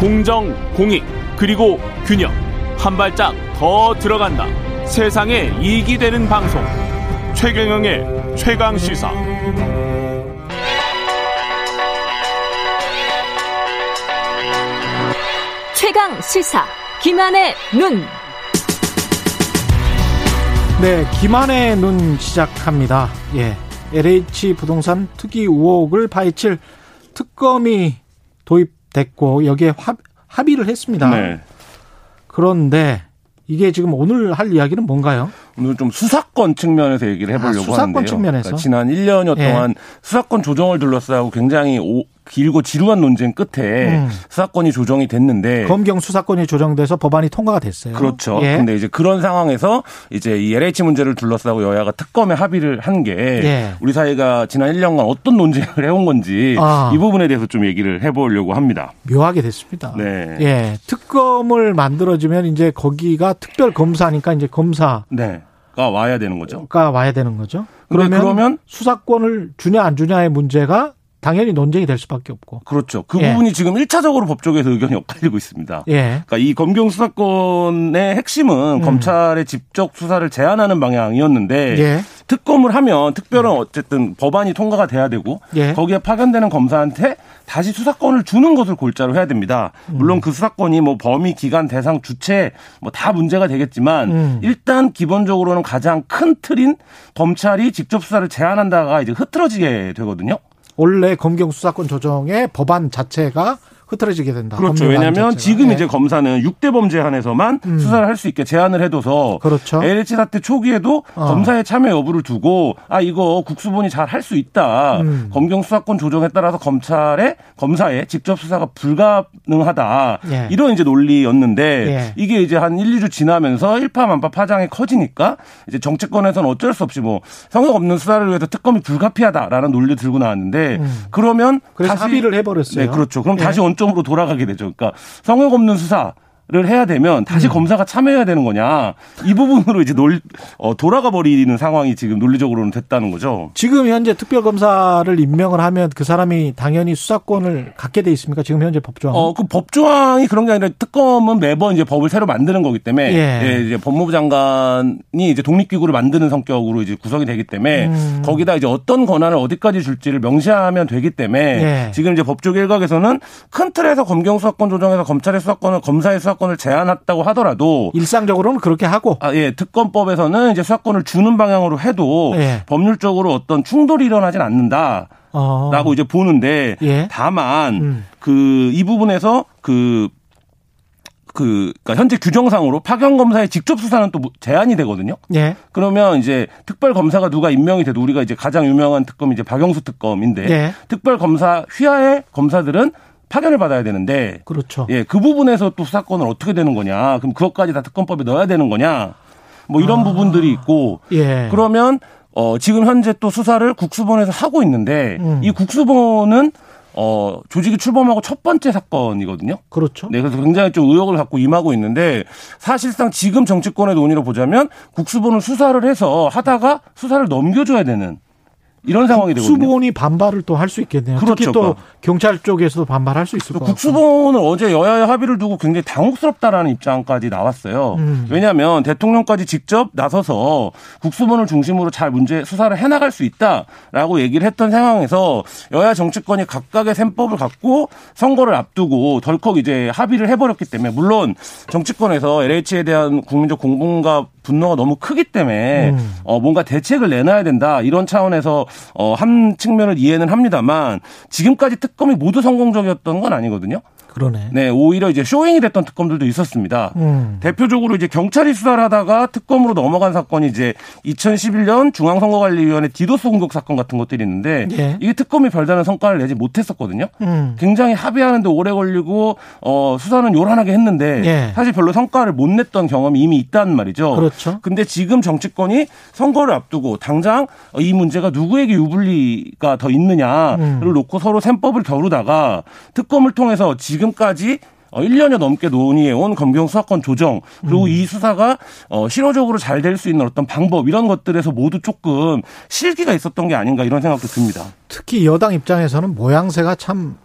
공정, 공익, 그리고 균형. 한 발짝 더 들어간다. 세상에 이익이 되는 방송. 최경영의 최강 시사. 최강 시사. 김한의 눈. 네, 김한의 눈 시작합니다. 예. LH 부동산 특이 의혹을 파헤칠 특검이 도입 됐고 여기에 합, 합의를 했습니다. 네. 그런데 이게 지금 오늘 할 이야기는 뭔가요? 오늘 좀 수사권 측면에서 얘기를 해보려고 아, 수사권 하는데요. 측면에서 그러니까 지난 1년여 동안 예. 수사권 조정을 둘러싸고 굉장히 오, 길고 지루한 논쟁 끝에 음. 수사권이 조정이 됐는데 검경 수사권이 조정돼서 법안이 통과가 됐어요. 그렇죠. 예. 근데 이제 그런 상황에서 이제 이 LH 문제를 둘러싸고 여야가 특검에 합의를 한게 예. 우리 사회가 지난 1년간 어떤 논쟁을 해온 건지 아. 이 부분에 대해서 좀 얘기를 해보려고 합니다. 묘하게 됐습니다. 네. 예. 특검을 만들어지면 이제 거기가 특별 검사니까 이제 검사 네. 가 와야 되는 거죠. 가 와야 되는 거죠. 그러면, 그러면 수사권을 주냐 안 주냐의 문제가 당연히 논쟁이 될 수밖에 없고. 그렇죠. 그 예. 부분이 지금 1차적으로 법조계에서 의견이 엇갈리고 있습니다. 예. 그러니까 이 검경 수사권의 핵심은 음. 검찰의 직접 수사를 제한하는 방향이었는데 예. 특검을 하면 특별한 어쨌든 법안이 통과가 돼야 되고 예. 거기에 파견되는 검사한테 다시 수사권을 주는 것을 골자로 해야 됩니다. 물론 그 수사권이 뭐 범위, 기간, 대상, 주체 뭐 다 문제가 되겠지만 음. 일단 기본적으로는 가장 큰 틀인 검찰이 직접 수사를 제한한다가 이제 흐트러지게 되거든요. 원래 검경 수사권 조정의 법안 자체가 흐트러지게 된다. 그렇죠. 왜냐하면 지금 네. 이제 검사는 6대 범죄 한에서만 음. 수사를 할 수 있게 제한을 해둬서 그렇죠. LH 사태 초기에도 어. 검사의 참여 여부를 두고 아 이거 국수본이 잘 할 수 있다. 음. 검경 수사권 조정에 따라서 검찰의 검사의 직접 수사가 불가능하다. 예. 이런 이제 논리였는데 예. 이게 이제 한 1, 2주 지나면서 일파만파 파장이 커지니까 이제 정치권에서는 어쩔 수 없이 뭐 성역 없는 수사를 위해서 특검이 불가피하다라는 논리 들고 나왔는데 음. 그러면 다시 합의를 해버렸어요. 네, 그렇죠. 그럼 예. 다시 원 원점으로 돌아가게 되죠. 그러니까 성역 없는 수사 를 해야 되면 다시 음. 검사가 참여해야 되는 거냐 이 부분으로 이제 논 어, 돌아가 버리는 상황이 지금 논리적으로는 됐다는 거죠. 지금 현재 특별검사를 임명을 하면 그 사람이 당연히 수사권을 갖게 돼 있습니까? 지금 현재 법조항? 어, 그 법조항이 그런 게 아니라 특검은 매번 이제 법을 새로 만드는 거기 때문에 예. 예 이제 법무부 장관이 이제 독립기구를 만드는 성격으로 이제 구성이 되기 때문에 음. 거기다 이제 어떤 권한을 어디까지 줄지를 명시하면 되기 때문에 예. 지금 이제 법조 일각에서는 큰 틀에서 검경 수사권 조정해서 검찰의 수사권을 검사의 수사권 수사권을 제한했다고 하더라도 일상적으로는 그렇게 하고 아, 예, 특검법에서는 이제 수사권을 주는 방향으로 해도 예. 법률적으로 어떤 충돌이 일어나진 않는다. 어. 라고 이제 보는데 예. 다만 음. 그이 부분에서 그 그, 그니까 현재 규정상으로 파견 검사의 직접 수사는 또 제한이 되거든요. 예. 그러면 이제 특별 검사가 누가 임명이 돼도 우리가 이제 가장 유명한 특검이 이제 박영수 특검인데 예. 특별 검사 휘하의 검사들은 파견을 받아야 되는데 그렇죠. 예, 그 부분에서 또 수사권은 어떻게 되는 거냐? 그럼 그것까지 다 특검법에 넣어야 되는 거냐? 뭐 이런 아. 부분들이 있고 예. 그러면 어 지금 현재 또 수사를 국수본에서 하고 있는데 음. 이 국수본은 어, 조직이 출범하고 첫 번째 사건이거든요. 그렇죠. 네, 그래서 굉장히 좀 의혹을 갖고 임하고 있는데 사실상 지금 정치권의 논의로 보자면 국수본을 수사를 해서 하다가 수사를 넘겨줘야 되는 이런 상황이 되거든요. 국수본이 반발을 또 할 수 있겠네요. 그렇죠. 특히 또 그러니까. 경찰 쪽에서도 반발할 수 있을 것 같아요. 국수본은 어제 여야의 합의를 두고 굉장히 당혹스럽다라는 입장까지 나왔어요. 음. 왜냐하면 대통령까지 직접 나서서 국수본을 중심으로 잘 문제 수사를 해나갈 수 있다라고 얘기를 했던 상황에서 여야 정치권이 각각의 셈법을 갖고 선거를 앞두고 덜컥 이제 합의를 해버렸기 때문에 물론 정치권에서 LH에 대한 국민적 공분과 분노가 너무 크기 때문에 음. 어, 뭔가 대책을 내놔야 된다 이런 차원에서 어, 한 측면을 이해는 합니다만 지금까지 특검이 모두 성공적이었던 건 아니거든요. 그러네. 네, 오히려 이제 쇼잉이 됐던 특검들도 있었습니다. 음. 대표적으로 이제 경찰이 수사를 하다가 특검으로 넘어간 사건이 이제 2011년 중앙선거관리위원회 디도스 공격 사건 같은 것들이 있는데 예. 이게 특검이 별다른 성과를 내지 못했었거든요. 음. 굉장히 합의하는데 오래 걸리고 어, 수사는 요란하게 했는데 예. 사실 별로 성과를 못 냈던 경험이 이미 있다는 말이죠. 그렇죠. 근데 지금 정치권이 선거를 앞두고 당장 이 문제가 누구에게 유불리가 더 있느냐를 음. 놓고 서로 셈법을 겨루다가 특검을 통해서 지금 지금까지 1년여 어, 넘게 논의해온 검경 수사권 조정 그리고 음. 이 수사가 어 실효적으로 잘 될 수 있는 어떤 방법 이런 것들에서 모두 조금 실기가 있었던 게 아닌가 이런 생각도 듭니다. 특히 여당 입장에서는 모양새가 참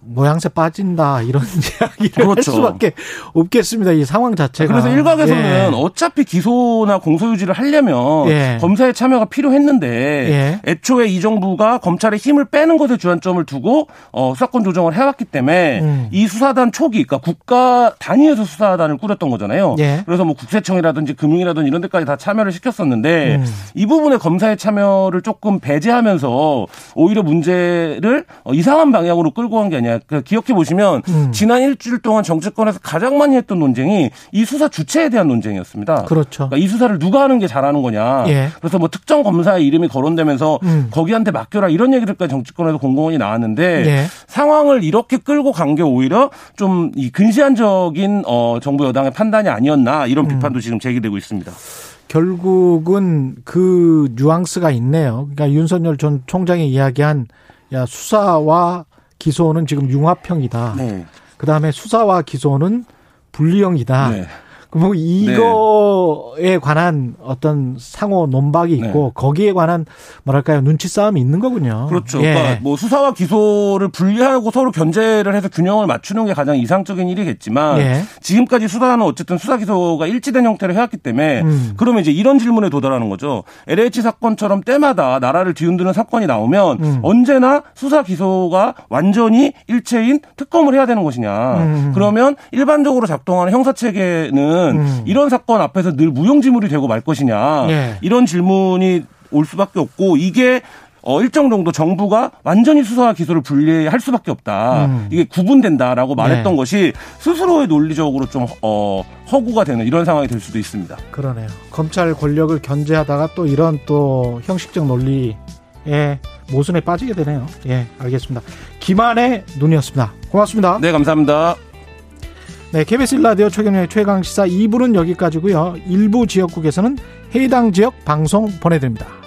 모양새 빠진다 이런 이야기를 그렇죠. 할 수밖에 없겠습니다. 이 상황 자체가. 그래서 일각에서는 예. 어차피 기소나 공소유지를 하려면 예. 검사의 참여가 필요했는데 예. 애초에 이 정부가 검찰의 힘을 빼는 것에 주안점을 두고 어, 수사권 조정을 해왔기 때문에 음. 이 수사단 초기, 그러니까 국가 단위에서 수사단을 꾸렸던 거잖아요. 예. 그래서 뭐 국세청이라든지 금융이라든지 이런 데까지 다 참여를 시켰었는데 음. 이 부분에 검사의 참여를 조금 배제하면서 오히려 문제를 어, 이상한 방향으로 끌고 간 게 아니 라그 기억해 보시면 음. 지난 일주일 동안 정치권에서 가장 많이 했던 논쟁이 이 수사 주체에 대한 논쟁이었습니다. 그렇죠. 그러니까 이 수사를 누가 하는 게 잘하는 거냐. 예. 그래서 뭐 특정 검사의 이름이 거론되면서 음. 거기한테 맡겨라 이런 얘기들까지 정치권에서 공공원이 나왔는데 예. 상황을 이렇게 끌고 간 게 오히려 좀 이 근시안적인 어 정부 여당의 판단이 아니었나 이런 음. 비판도 지금 제기되고 있습니다. 결국은 그 뉘앙스가 있네요. 그러니까 윤석열 전 총장이 이야기한 야 수사와 기소는 지금 융합형이다. 네. 그다음에 수사와 기소는 분리형이다. 네. 뭐 이거에 네. 관한 어떤 상호 논박이 있고 네. 거기에 관한 뭐랄까요 눈치 싸움이 있는 거군요. 그렇죠. 예. 그러니까 뭐 수사와 기소를 분리하고 서로 견제를 해서 균형을 맞추는 게 가장 이상적인 일이겠지만 예. 지금까지 수사는 어쨌든 수사 기소가 일치된 형태로 해왔기 때문에 음. 그러면 이제 이런 질문에 도달하는 거죠. LH 사건처럼 때마다 나라를 뒤흔드는 사건이 나오면 음. 언제나 수사 기소가 완전히 일체인 특검을 해야 되는 것이냐. 음. 그러면 일반적으로 작동하는 형사 체계는 그러면 음. 이런 사건 앞에서 늘 무용지물이 되고 말 것이냐 예. 이런 질문이 올 수밖에 없고 이게 어, 일정 정도 정부가 완전히 수사와 기소를 분리할 수밖에 없다. 음. 이게 구분된다라고 말했던 네. 것이 스스로의 논리적으로 좀, 어, 허구가 되는 이런 상황이 될 수도 있습니다. 그러네요. 검찰 권력을 견제하다가 또 이런 또 형식적 논리에 모순에 빠지게 되네요. 예, 알겠습니다. 김한의 눈이었습니다. 고맙습니다. 네, 감사합니다. 네, KBS 1라디오 최경영의 최강 시사 2부는 여기까지고요. 일부 지역국에서는 해당 지역 방송 보내드립니다.